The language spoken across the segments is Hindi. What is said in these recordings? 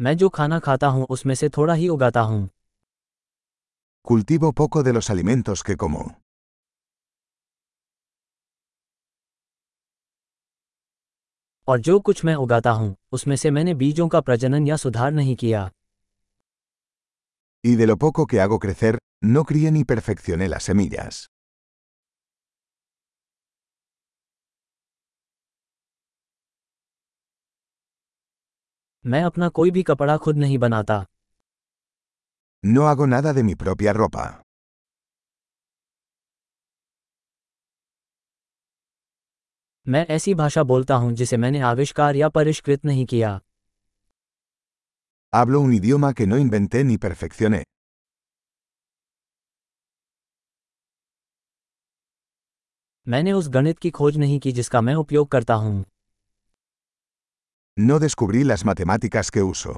मैं जो खाना खाता हूँ उसमें से थोड़ा ही उगाता हूँ Cultivo poco de los alimentos que como. और जो कुछ मैं उगाता हूँ उसमें से मैंने बीजों का प्रजनन या सुधार नहीं किया Y de lo poco que hago crecer, no crié ni perfeccioné las semillas. मैं अपना कोई भी कपड़ा खुद नहीं बनाता No hago nada de mi propia ropa. मैं ऐसी भाषा बोलता हूँ जिसे मैंने आविष्कार या परिष्कृत नहीं किया Hablo un idioma que no inventé ni perfeccioné. मैंने उस गणित की खोज नहीं की जिसका मैं उपयोग करता हूँ No descubrí las matemáticas que uso.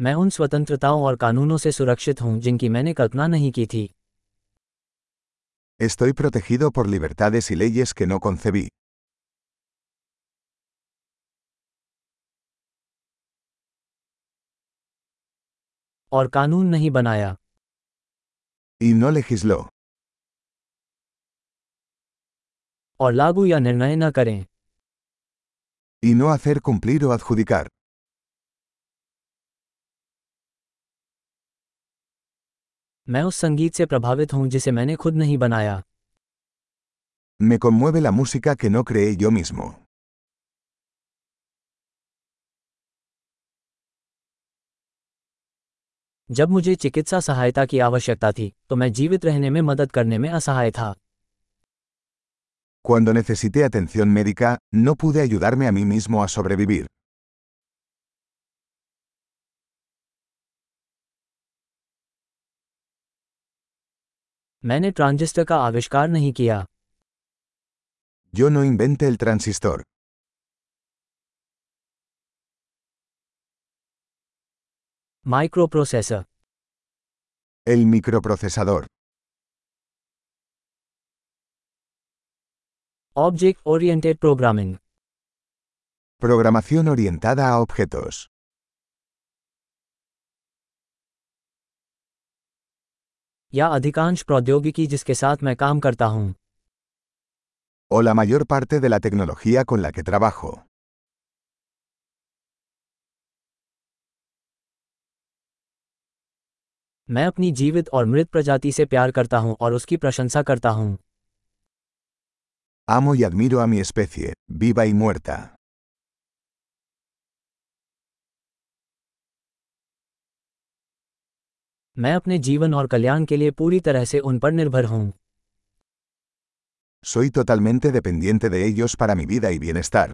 मैं उन स्वतंत्रताओं और कानूनों से सुरक्षित हूं जिनकी मैंने कल्पना नहीं की थी Estoy protegido por libertades y leyes que no concebí. और कानून नहीं बनाया Y no legisló. और लागू या निर्णय न करें Y no hacer cumplir o adjudicar. मैं उस संगीत से प्रभावित हूँ जिसे मैंने खुद नहीं बनाया Me conmueve la música que no creé yo mismo. जब मुझे चिकित्सा सहायता की आवश्यकता थी तो मैं जीवित रहने में मदद करने में असहाय था Cuando necesité atención médica, no pude ayudarme a mí mismo a sobrevivir. मैंने ट्रांजिस्टर का आविष्कार नहीं किया Yo no inventé el transistor. Microprocessor El microprocesador. Object oriented programming Programación orientada a objetos. या अधिकांश प्रौद्योगिकी जिसके साथ मैं काम करता हूँ O la mayor parte de la tecnología con la que trabajo. मैं अपनी जीवित और मृत प्रजाति से प्यार करता हूँ और उसकी प्रशंसा करता हूँ Amo y admiro a mi especie, viva y muerta. मैं अपने जीवन और कल्याण के लिए पूरी तरह से उन पर निर्भर हूं Soy totalmente dependiente de ellos para mi vida y bienestar.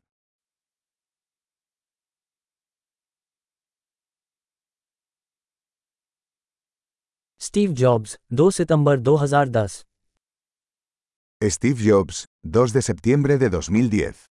Steve Jobs 2 सितंबर 2010 Steve Jobs, 2 de septiembre de 2010.